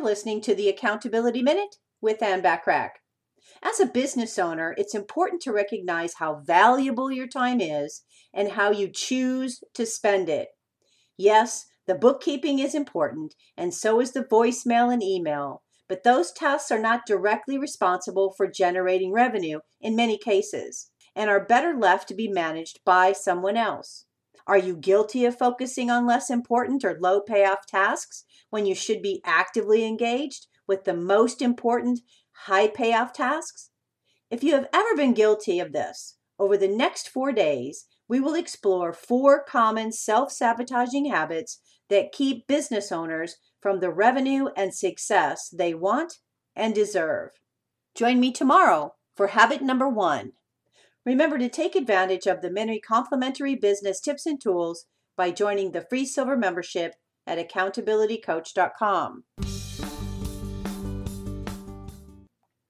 You're listening to the Accountability Minute with Anne Bachrach. As a business owner, it's important to recognize how valuable your time is and how you choose to spend it. Yes, the bookkeeping is important, and so is the voicemail and email, but those tasks are not directly responsible for generating revenue in many cases and are better left to be managed by someone else. Are you guilty of focusing on less important or low payoff tasks when you should be actively engaged with the most important high payoff tasks? If you have ever been guilty of this, over the next four days, we will explore four common self sabotaging habits that keep business owners from the revenue and success they want and deserve. Join me tomorrow for habit number one Remember to take advantage of the many complimentary business tips and tools by joining the free silver membership at accountabilitycoach.com.